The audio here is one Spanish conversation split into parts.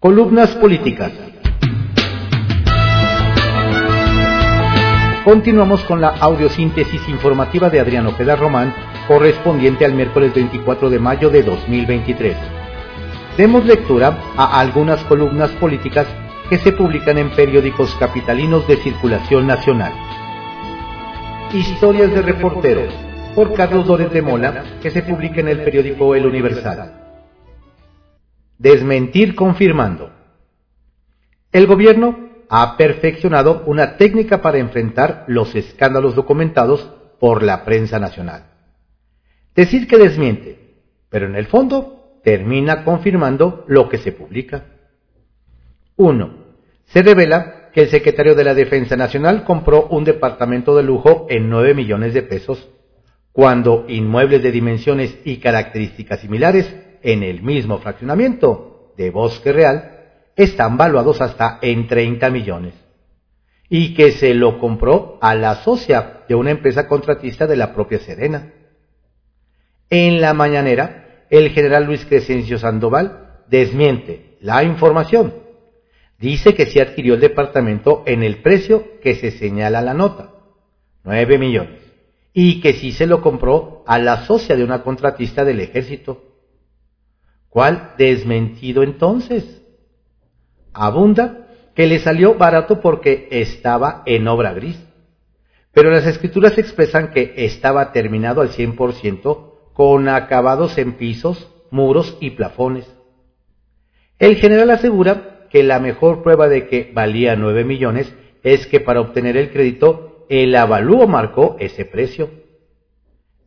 Columnas políticas. Continuamos con la audiosíntesis informativa de Adriano Ojeda Román, correspondiente al miércoles 24 de mayo de 2023. Demos lectura a algunas columnas políticas que se publican en periódicos capitalinos de circulación nacional. Historias de reporteros, por Carlos Dórez de Mola, que se publica en el periódico El Universal. Desmentir confirmando. El gobierno ha perfeccionado una técnica para enfrentar los escándalos documentados por la prensa nacional. Decir que desmiente, pero en el fondo termina confirmando lo que se publica. 1. Se revela que el secretario de la Defensa Nacional compró un departamento de lujo en 9 millones de pesos, cuando inmuebles de dimensiones y características similares en el mismo fraccionamiento de Bosque Real están valuados hasta en 30 millones y que se lo compró a la socia de una empresa contratista de la propia Serena. En la mañanera, el general Luis Crescencio Sandoval desmiente la información. Dice que se adquirió el departamento en el precio que se señala la nota, 9 millones, y que sí se lo compró a la socia de una contratista del ejército. ¿Cuál desmentido entonces? Abunda que le salió barato porque estaba en obra gris. Pero las escrituras expresan que estaba terminado al 100% con acabados en pisos, muros y plafones. El general asegura que la mejor prueba de que valía 9 millones es que para obtener el crédito el avalúo marcó ese precio.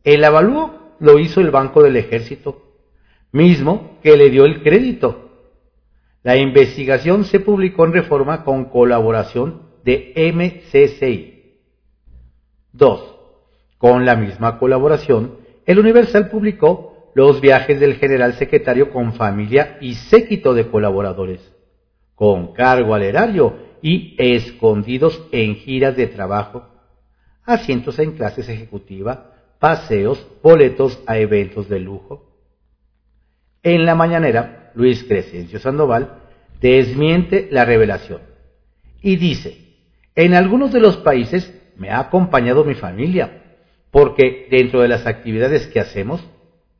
El avalúo lo hizo el Banco del Ejército, mismo que le dio el crédito. La investigación se publicó en reforma con colaboración de MCCI. 2. Con la misma colaboración, el Universal publicó los viajes del general secretario con familia y séquito de colaboradores, con cargo al erario y escondidos en giras de trabajo asientos en clases ejecutiva, paseos, boletos a eventos de lujo. En la mañanera, Luis Crescencio Sandoval desmiente la revelación y dice, en algunos de los países me ha acompañado mi familia, porque dentro de las actividades que hacemos,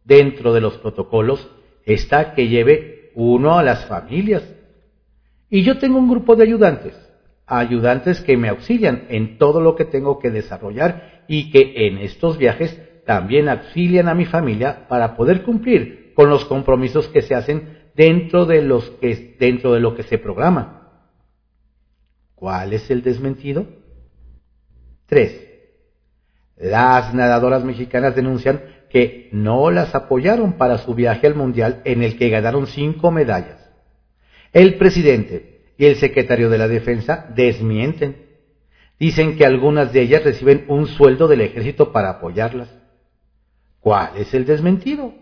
dentro de los protocolos, está que lleve uno a las familias. Y yo tengo un grupo de ayudantes ayudantes que me auxilian en todo lo que tengo que desarrollar y que en estos viajes también auxilian a mi familia para poder cumplir con los compromisos que se hacen dentro de, los que, dentro de lo que se programa. ¿Cuál es el desmentido? 3. Las nadadoras mexicanas denuncian que no las apoyaron para su viaje al Mundial en el que ganaron cinco medallas. El presidente y el secretario de la Defensa desmienten. Dicen que algunas de ellas reciben un sueldo del ejército para apoyarlas. ¿Cuál es el desmentido?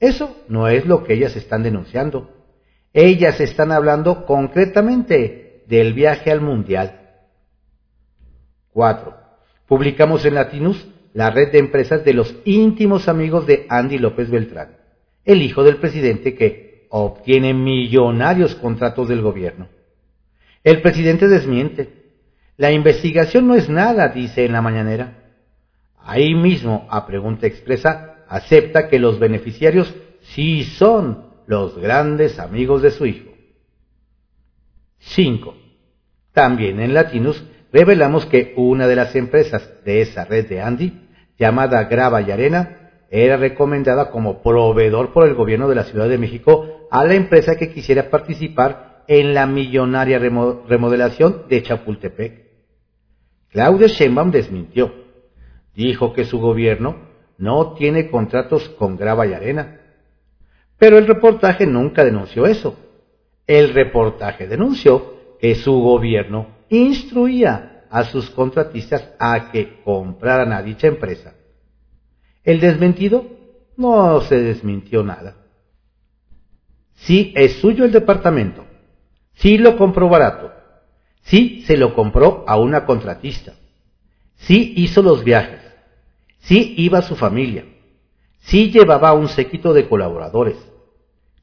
Eso no es lo que ellas están denunciando. Ellas están hablando concretamente del viaje al Mundial. 4. Publicamos en Latinus la red de empresas de los íntimos amigos de Andy López Beltrán, el hijo del presidente que obtiene millonarios contratos del gobierno. El presidente desmiente. La investigación no es nada, dice en la mañanera. Ahí mismo, a pregunta expresa, acepta que los beneficiarios sí son los grandes amigos de su hijo. 5. También en Latinus revelamos que una de las empresas de esa red de Andy, llamada Grava y Arena, era recomendada como proveedor por el gobierno de la Ciudad de México a la empresa que quisiera participar en la millonaria remodelación de Chapultepec. Claudia Sheinbaum desmintió. Dijo que su gobierno no tiene contratos con grava y arena. Pero el reportaje nunca denunció eso. El reportaje denunció que su gobierno instruía a sus contratistas a que compraran a dicha empresa el desmentido no se desmintió nada. Sí es suyo el departamento. Sí lo compró barato. Sí se lo compró a una contratista. Sí hizo los viajes. Sí iba su familia. Sí llevaba un séquito de colaboradores.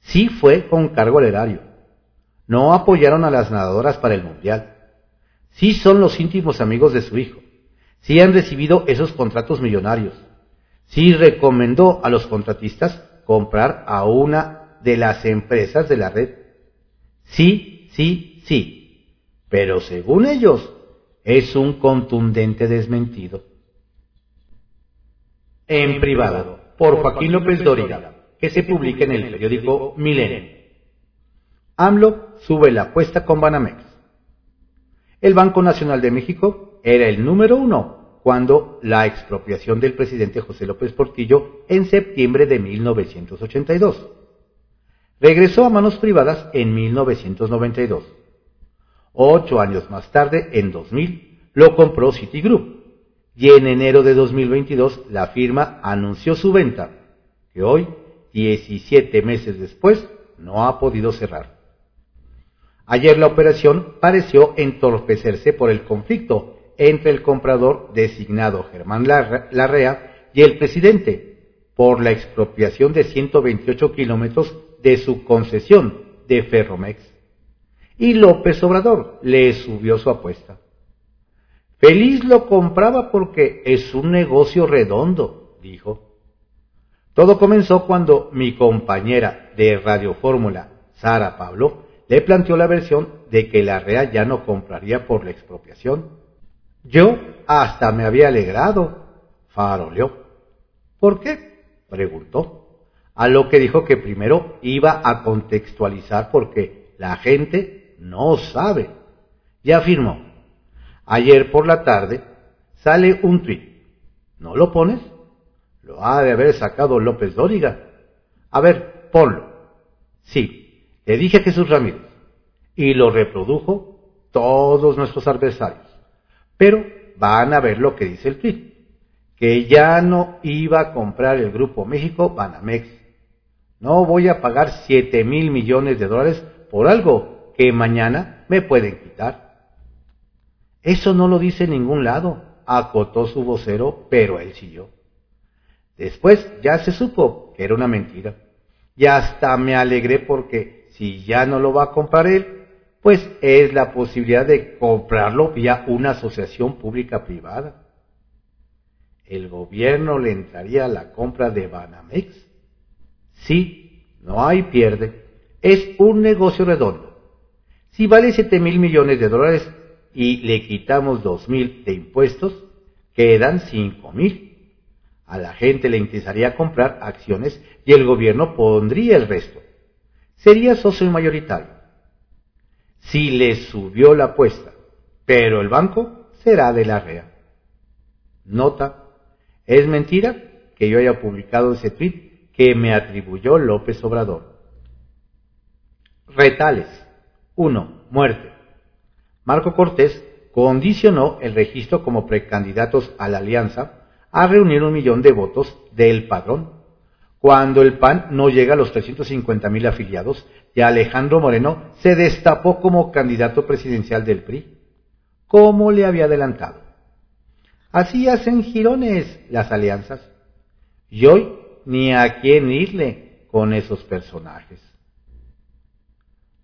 Sí fue con cargo al erario. no apoyaron a las nadadoras para el Mundial. Sí son los íntimos amigos de su hijo. Sí han recibido esos contratos millonarios. Sí recomendó a los contratistas comprar a una de las empresas de la red. Sí, sí, sí. Pero según ellos, es un contundente desmentido. En privado, por Joaquín López Dóriga, que se publica en el periódico Milenio. AMLO sube la apuesta con Banamex. El Banco Nacional de México era el número uno cuando la expropiación del presidente José López Portillo en septiembre de 1982. Regresó a manos privadas en 1992. Ocho años más tarde, en 2000, lo compró Citigroup y en enero de 2022 la firma anunció su venta, que hoy, 17 meses después, no ha podido cerrar. Ayer la operación pareció entorpecerse por el conflicto entre el comprador designado Germán Larrea y el presidente por la expropiación de 128 kilómetros de su concesión de Ferromex. Y López Obrador le subió su apuesta. Feliz lo compraba porque es un negocio redondo, dijo. Todo comenzó cuando mi compañera de Radio Fórmula, Sara Pablo, le planteó la versión de que la REA ya no compraría por la expropiación. Yo hasta me había alegrado, faroleó. ¿Por qué? preguntó. A lo que dijo que primero iba a contextualizar porque la gente no sabe. Y afirmó, ayer por la tarde sale un tuit. ¿No lo pones? Lo ha de haber sacado López Dóriga. A ver, ponlo. Sí, le dije a Jesús Ramírez y lo reprodujo todos nuestros adversarios. Pero van a ver lo que dice el tweet, que ya no iba a comprar el Grupo México Banamex. No voy a pagar 7 mil millones de dólares por algo que mañana me pueden quitar. Eso no lo dice en ningún lado, acotó su vocero, pero él siguió. Después ya se supo que era una mentira. Y hasta me alegré porque si ya no lo va a comprar él, pues es la posibilidad de comprarlo vía una asociación pública privada. ¿El gobierno le entraría a la compra de Banamex? Sí, no hay pierde. Es un negocio redondo. Si vale 7 mil millones de dólares y le quitamos 2 mil de impuestos, quedan 5 mil. A la gente le interesaría comprar acciones y el gobierno pondría el resto sería socio mayoritario. Si le subió la apuesta, pero el banco será de la REA. Nota, es mentira que yo haya publicado ese tweet que me atribuyó López Obrador. Retales. 1. Muerte. Marco Cortés condicionó el registro como precandidatos a la alianza a reunir un millón de votos del padrón cuando el PAN no llega a los 350 mil afiliados y Alejandro Moreno se destapó como candidato presidencial del PRI, como le había adelantado. Así hacen girones las alianzas. Y hoy ni a quién irle con esos personajes.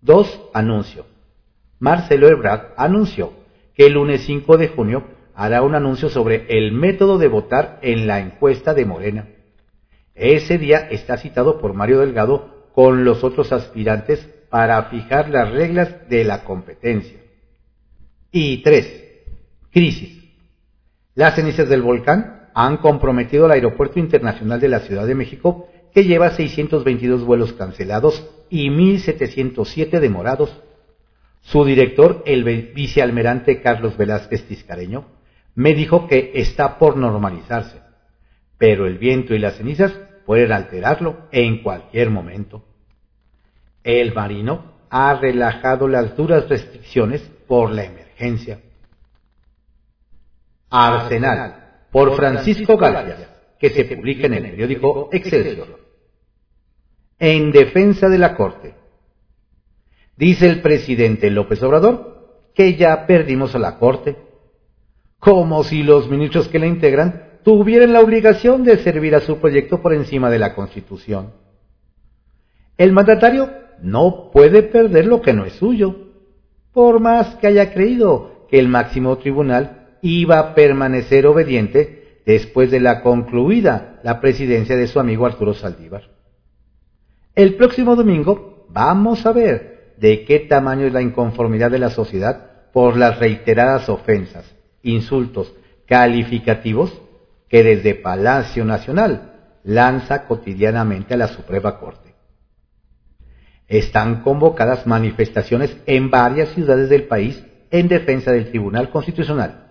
Dos, anuncio. Marcelo Ebrard anunció que el lunes 5 de junio hará un anuncio sobre el método de votar en la encuesta de Morena ese día está citado por Mario Delgado con los otros aspirantes para fijar las reglas de la competencia. Y tres, crisis. Las cenizas del volcán han comprometido al Aeropuerto Internacional de la Ciudad de México, que lleva 622 vuelos cancelados y 1.707 demorados. Su director, el vicealmirante Carlos Velázquez Tiscareño, me dijo que está por normalizarse pero el viento y las cenizas pueden alterarlo en cualquier momento. El marino ha relajado las duras restricciones por la emergencia. Arsenal, por Francisco García, que se publica en el periódico Excelsior. En defensa de la Corte. Dice el presidente López Obrador que ya perdimos a la Corte, como si los ministros que la integran tuvieran la obligación de servir a su proyecto por encima de la Constitución. El mandatario no puede perder lo que no es suyo, por más que haya creído que el máximo tribunal iba a permanecer obediente después de la concluida la presidencia de su amigo Arturo Saldívar. El próximo domingo vamos a ver de qué tamaño es la inconformidad de la sociedad por las reiteradas ofensas, insultos, calificativos que desde Palacio Nacional lanza cotidianamente a la Suprema Corte. Están convocadas manifestaciones en varias ciudades del país en defensa del Tribunal Constitucional,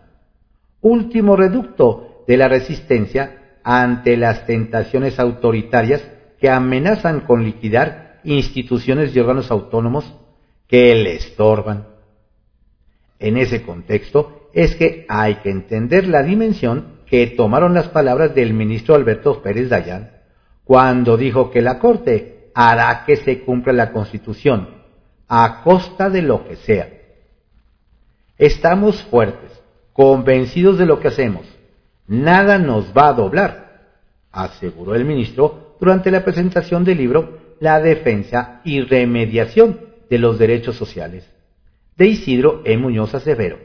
último reducto de la resistencia ante las tentaciones autoritarias que amenazan con liquidar instituciones y órganos autónomos que le estorban. En ese contexto es que hay que entender la dimensión que tomaron las palabras del ministro Alberto Pérez Dayán cuando dijo que la Corte hará que se cumpla la Constitución a costa de lo que sea. Estamos fuertes, convencidos de lo que hacemos. Nada nos va a doblar, aseguró el ministro durante la presentación del libro La defensa y remediación de los derechos sociales, de Isidro E. Muñoz Severo.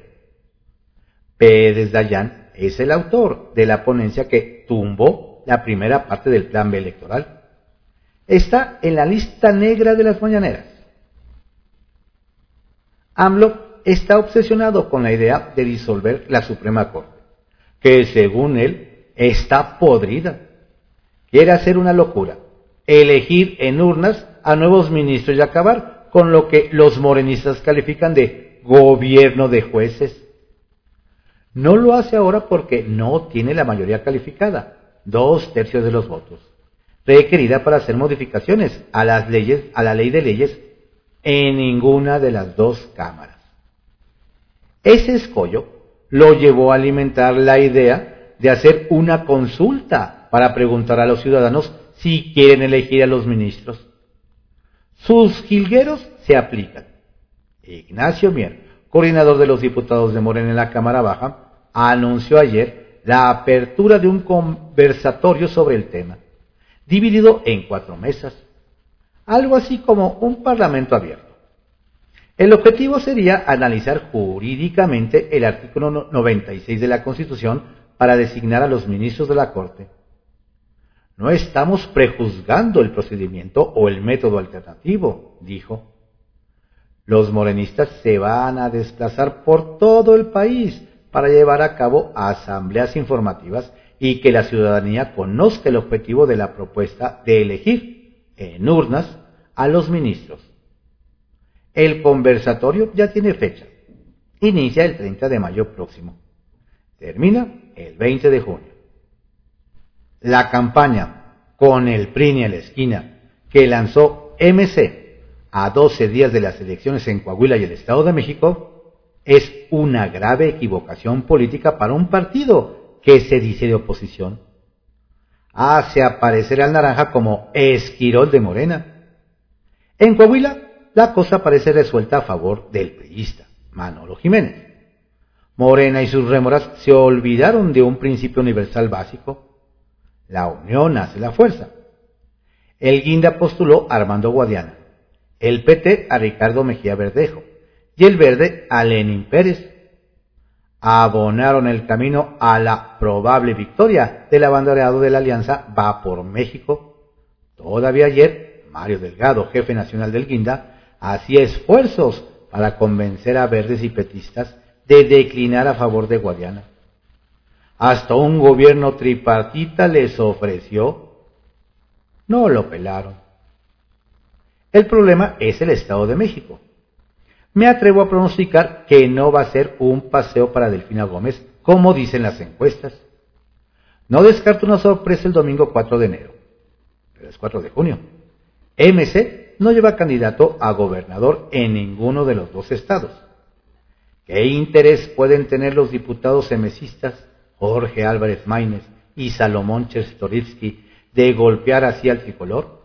Pérez Dayán es el autor de la ponencia que tumbó la primera parte del plan B electoral. Está en la lista negra de las mañaneras. AMLO está obsesionado con la idea de disolver la Suprema Corte, que según él está podrida Quiere hacer una locura, elegir en urnas a nuevos ministros y acabar con lo que los morenistas califican de gobierno de jueces. No lo hace ahora porque no tiene la mayoría calificada, dos tercios de los votos, requerida para hacer modificaciones a las leyes, a la ley de leyes en ninguna de las dos cámaras. Ese escollo lo llevó a alimentar la idea de hacer una consulta para preguntar a los ciudadanos si quieren elegir a los ministros. Sus jilgueros se aplican. Ignacio Mier, coordinador de los diputados de Morena en la Cámara Baja, anunció ayer la apertura de un conversatorio sobre el tema, dividido en cuatro mesas, algo así como un parlamento abierto. El objetivo sería analizar jurídicamente el artículo 96 de la Constitución para designar a los ministros de la Corte no estamos prejuzgando el procedimiento o el método alternativo, dijo. Los morenistas se van a desplazar por todo el país para llevar a cabo asambleas informativas y que la ciudadanía conozca el objetivo de la propuesta de elegir en urnas a los ministros. El conversatorio ya tiene fecha. Inicia el 30 de mayo próximo. Termina el 20 de junio. La campaña con el PRI a la esquina que lanzó MC a 12 días de las elecciones en Coahuila y el Estado de México es una grave equivocación política para un partido que se dice de oposición. Hace aparecer al naranja como esquirol de Morena. En Coahuila, la cosa parece resuelta a favor del priista, Manolo Jiménez. Morena y sus rémoras se olvidaron de un principio universal básico, la unión hace la fuerza. El Guinda postuló a Armando Guadiana, el PT a Ricardo Mejía Verdejo y el Verde a Lenin Pérez. Abonaron el camino a la probable victoria del abanderado de la alianza Va por México. Todavía ayer, Mario Delgado, jefe nacional del Guinda, hacía esfuerzos para convencer a verdes y petistas de declinar a favor de Guadiana. Hasta un gobierno tripartita les ofreció. No lo pelaron. El problema es el Estado de México. Me atrevo a pronosticar que no va a ser un paseo para Delfina Gómez, como dicen las encuestas. No descarto una sorpresa el domingo 4 de enero, pero es 4 de junio. MC no lleva candidato a gobernador en ninguno de los dos estados. ¿Qué interés pueden tener los diputados MCistas Jorge Álvarez Maínez y Salomón Chertorivsky de golpear así al tricolor?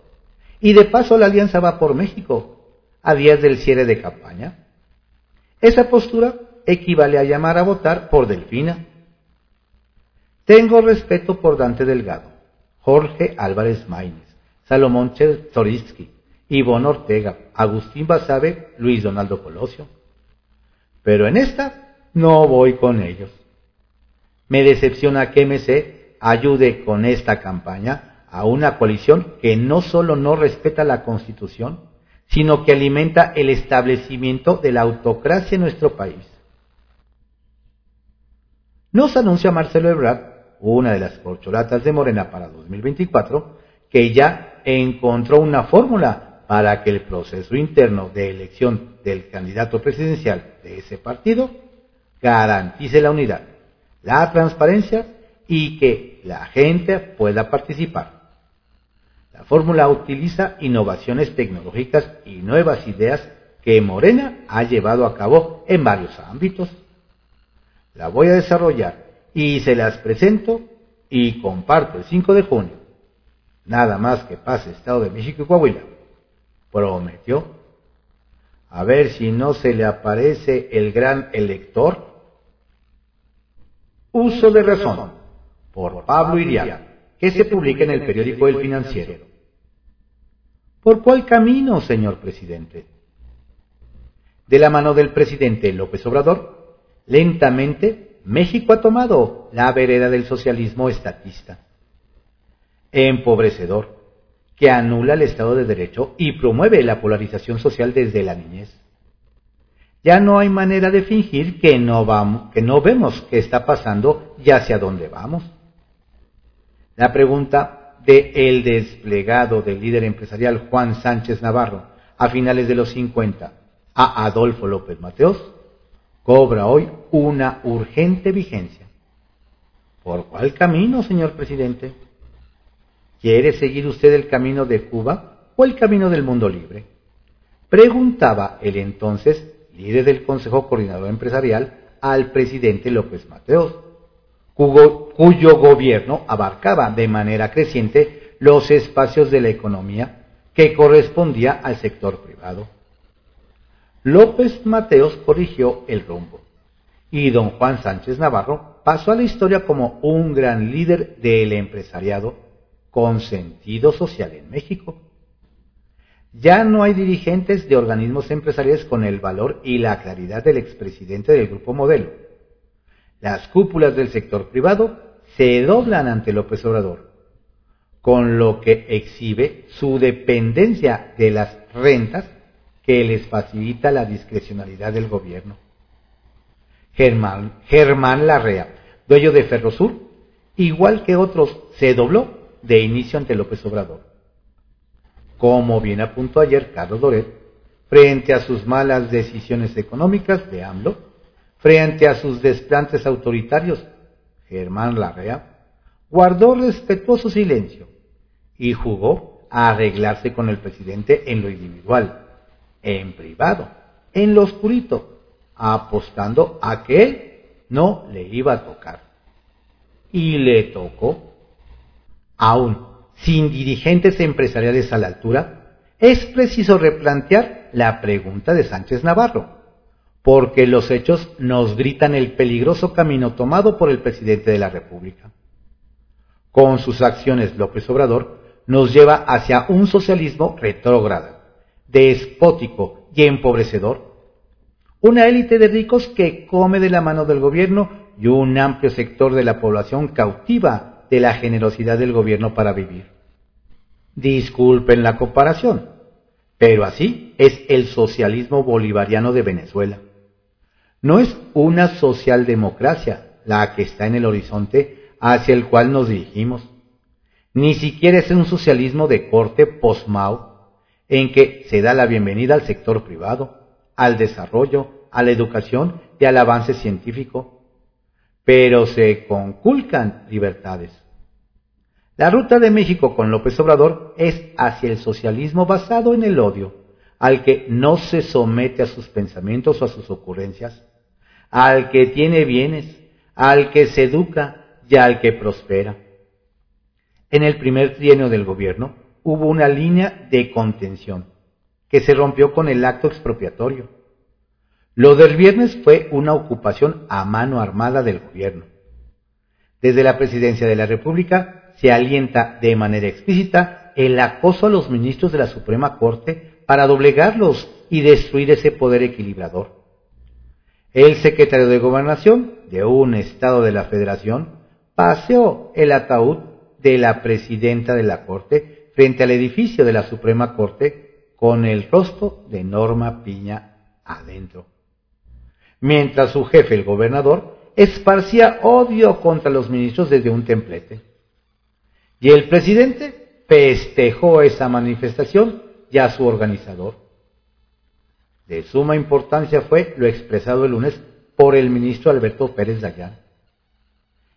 Y de paso la alianza va por México, a días del cierre de campaña. Esa postura equivale a llamar a votar por Delfina. Tengo respeto por Dante Delgado, Jorge Álvarez Maínez, Salomón Chertorivsky Ivonne Ortega, Agustín Basabe, Luis Donaldo Colosio. Pero en esta no voy con ellos. Me decepciona que MC ayude con esta campaña a una coalición que no solo no respeta la Constitución, sino que alimenta el establecimiento de la autocracia en nuestro país. Nos anuncia Marcelo Ebrard, una de las corcholatas de Morena para 2024, que ya encontró una fórmula para que el proceso interno de elección del candidato presidencial de ese partido garantice la unidad, la transparencia y que la gente pueda participar. La fórmula utiliza innovaciones tecnológicas y nuevas ideas que Morena ha llevado a cabo en varios ámbitos. La voy a desarrollar y se las presento y comparto el 5 de junio. Nada más que pase Estado de México y Coahuila. Prometió. A ver si no se le aparece el gran elector Uso de razón, por Pablo Iriar, que se publica en el periódico El Financiero. ¿Por cuál camino, señor presidente? De la mano del presidente López Obrador, lentamente México ha tomado la vereda del socialismo estatista, empobrecedor, que anula el Estado de Derecho y promueve la polarización social desde la niñez. Ya no hay manera de fingir que no, vamos, que no vemos qué está pasando y hacia dónde vamos. La pregunta de el desplegado del líder empresarial Juan Sánchez Navarro a finales de los 50 a Adolfo López Mateos cobra hoy una urgente vigencia. ¿Por cuál camino, señor presidente? ¿Quiere seguir usted el camino de Cuba o el camino del mundo libre? Preguntaba el entonces líder del Consejo Coordinador Empresarial, al presidente López Mateos, cuyo, gobierno abarcaba de manera creciente los espacios de la economía que correspondía al sector privado. López Mateos corrigió el rumbo y don Juan Sánchez Navarro pasó a la historia como un gran líder del empresariado con sentido social en México. Ya no hay dirigentes de organismos empresariales con el valor y la claridad del expresidente del Grupo Modelo. Las cúpulas del sector privado se doblan ante López Obrador, con lo que exhibe su dependencia de las rentas que les facilita la discrecionalidad del gobierno. Germán, Germán Larrea, dueño de Ferrosur, igual que otros, se dobló de inicio ante López Obrador como bien apuntó ayer Carlos Doret, frente a sus malas decisiones económicas de AMLO, frente a sus desplantes autoritarios, Germán Larrea guardó respetuoso silencio y jugó a arreglarse con el presidente en lo individual, en privado, en lo oscurito, apostando a que él no le iba a tocar. Y le tocó. Aún sin dirigentes empresariales a la altura, es preciso replantear la pregunta de Sánchez Navarro, porque los hechos nos gritan el peligroso camino tomado por el presidente de la República. Con sus acciones, López Obrador nos lleva hacia un socialismo retrógrado, despótico y empobrecedor, una élite de ricos que come de la mano del gobierno y un amplio sector de la población cautiva de la generosidad del gobierno para vivir. Disculpen la comparación, pero así es el socialismo bolivariano de Venezuela. No es una socialdemocracia la que está en el horizonte hacia el cual nos dirigimos. Ni siquiera es un socialismo de corte post-Mao, en que se da la bienvenida al sector privado, al desarrollo, a la educación y al avance científico, pero se conculcan libertades. La ruta de México con López Obrador es hacia el socialismo basado en el odio, al que no se somete a sus pensamientos o a sus ocurrencias, al que tiene bienes, al que se educa y al que prospera. En el primer trienio del gobierno hubo una línea de contención que se rompió con el acto expropiatorio. Lo del viernes fue una ocupación a mano armada del gobierno. Desde la presidencia de la República se alienta de manera explícita el acoso a los ministros de la Suprema Corte para doblegarlos y destruir ese poder equilibrador. El secretario de Gobernación de un estado de la Federación paseó el ataúd de la presidenta de la Corte frente al edificio de la Suprema Corte con el rostro de Norma Piña adentro. Mientras su jefe, el gobernador, esparcía odio contra los ministros desde un templete. Y el presidente festejó esa manifestación y a su organizador. De suma importancia fue lo expresado el lunes por el ministro Alberto Pérez Dayán.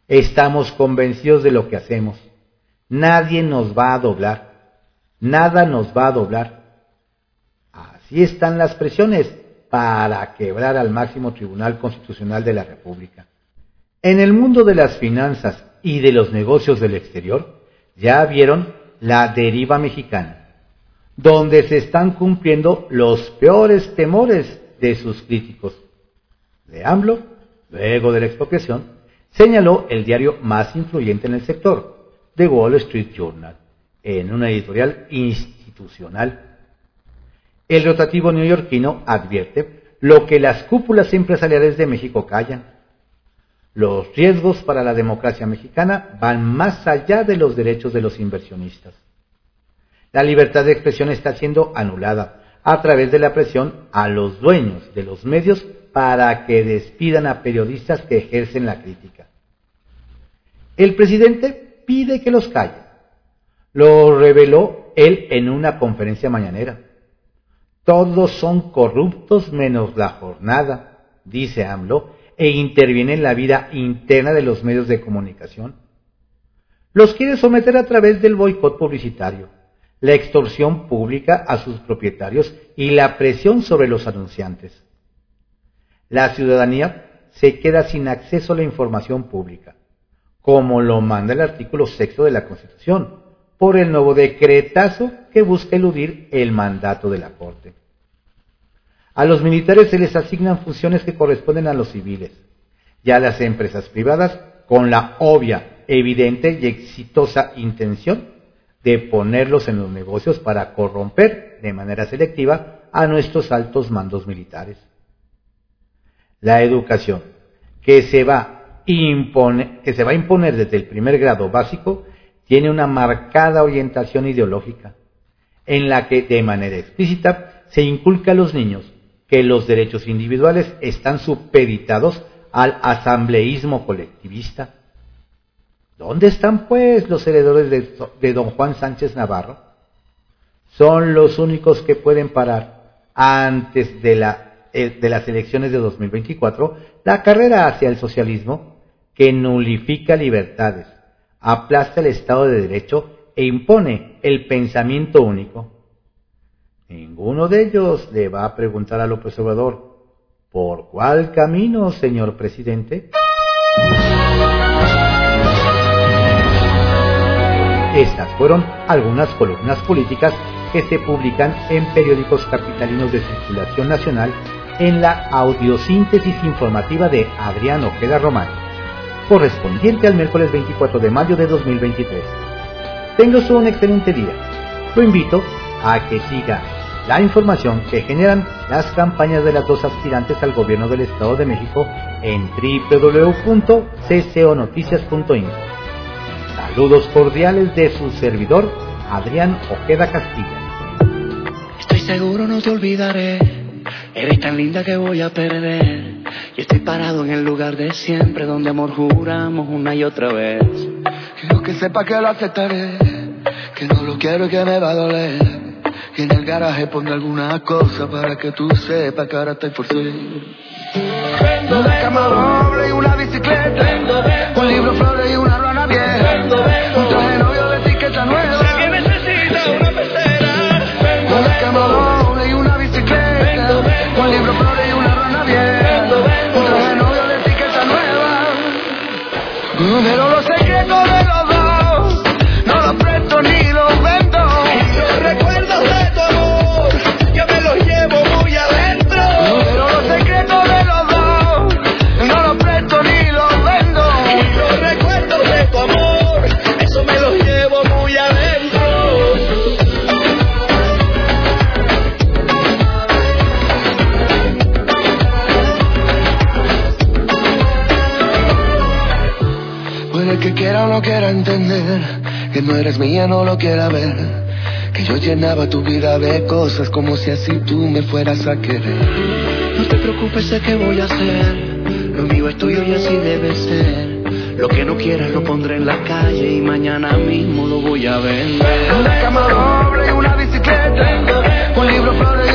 Estamos convencidos de lo que hacemos. Nadie nos va a doblar. Nada nos va a doblar. Así están las presiones para quebrar al máximo Tribunal Constitucional de la República. En el mundo de las finanzas y de los negocios del exterior, ya vieron la deriva mexicana, donde se están cumpliendo los peores temores de sus críticos. De AMLO, luego de la expropiación, señaló el diario más influyente en el sector, The Wall Street Journal, en una editorial institucional. El rotativo neoyorquino advierte lo que las cúpulas empresariales de México callan. Los riesgos para la democracia mexicana van más allá de los derechos de los inversionistas. La libertad de expresión está siendo anulada a través de la presión a los dueños de los medios para que despidan a periodistas que ejercen la crítica. El presidente pide que los calle. Lo reveló él en una conferencia mañanera. Todos son corruptos menos la jornada, dice AMLO, e interviene en la vida interna de los medios de comunicación. Los quiere someter a través del boicot publicitario, la extorsión pública a sus propietarios y la presión sobre los anunciantes. La ciudadanía se queda sin acceso a la información pública, como lo manda el artículo sexto de la Constitución, por el nuevo decretazo que busca eludir el mandato de la Corte. A los militares se les asignan funciones que corresponden a los civiles, y a las empresas privadas con la obvia, evidente y exitosa intención de ponerlos en los negocios para corromper de manera selectiva a nuestros altos mandos militares. La educación que se va, que se va a imponer desde el primer grado básico tiene una marcada orientación ideológica, en la que de manera explícita se inculca a los niños que los derechos individuales están supeditados al asambleísmo colectivista. ¿Dónde están pues los heredores de, don Juan Sánchez Navarro? Son los únicos que pueden parar antes de, la, eh, de las elecciones de 2024 la carrera hacia el socialismo que nulifica libertades, aplasta el Estado de Derecho e impone el pensamiento único. Ninguno de ellos le va a preguntar al Obrador, ¿por cuál camino, señor presidente? Estas fueron algunas columnas políticas que se publican en periódicos capitalinos de circulación nacional en la audiosíntesis informativa de Adrián Ojeda Román correspondiente al miércoles 24 de mayo de 2023. Tengas un excelente día. Lo invito a que siga la información que generan las campañas de las dos aspirantes al gobierno del Estado de México en www.cconoticias.info. Saludos cordiales de su servidor, Adrián Ojeda Castilla. Estoy seguro no te olvidaré, eres tan linda que voy a perder y estoy parado en el lugar de siempre donde amor juramos una y otra vez. Quiero que sepa que lo aceptaré, que no lo quiero y que me va a doler. Que en el garaje pondré alguna cosa para que tú sepas que ahora estoy por ser. Una cama doble y una bicicleta, un libro, flores y una rana vieja, un traje novio de etiqueta nueva. ¿Qué necesita una pecera? Una cama doble y una bicicleta, un libro, no lo quiera entender, que no eres mía, no lo quiera ver. Que yo llenaba tu vida de cosas como si así tú me fueras a querer. No te preocupes, sé que voy a hacer. Lo mío es tuyo y así debe ser. Lo que no quieras lo pondré en la calle y mañana mismo lo voy a vender. Una cama doble y una bicicleta, un libro, flores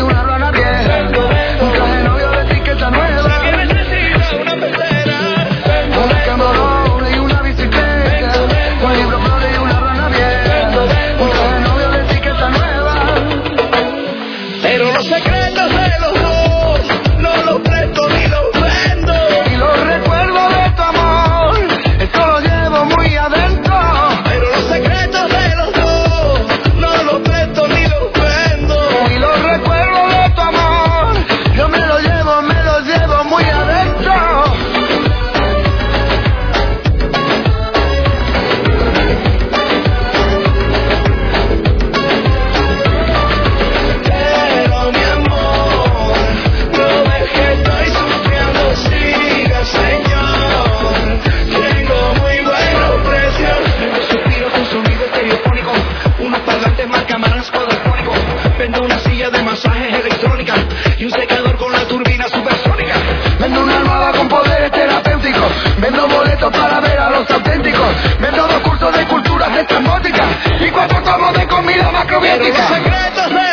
de comida macrobiótica.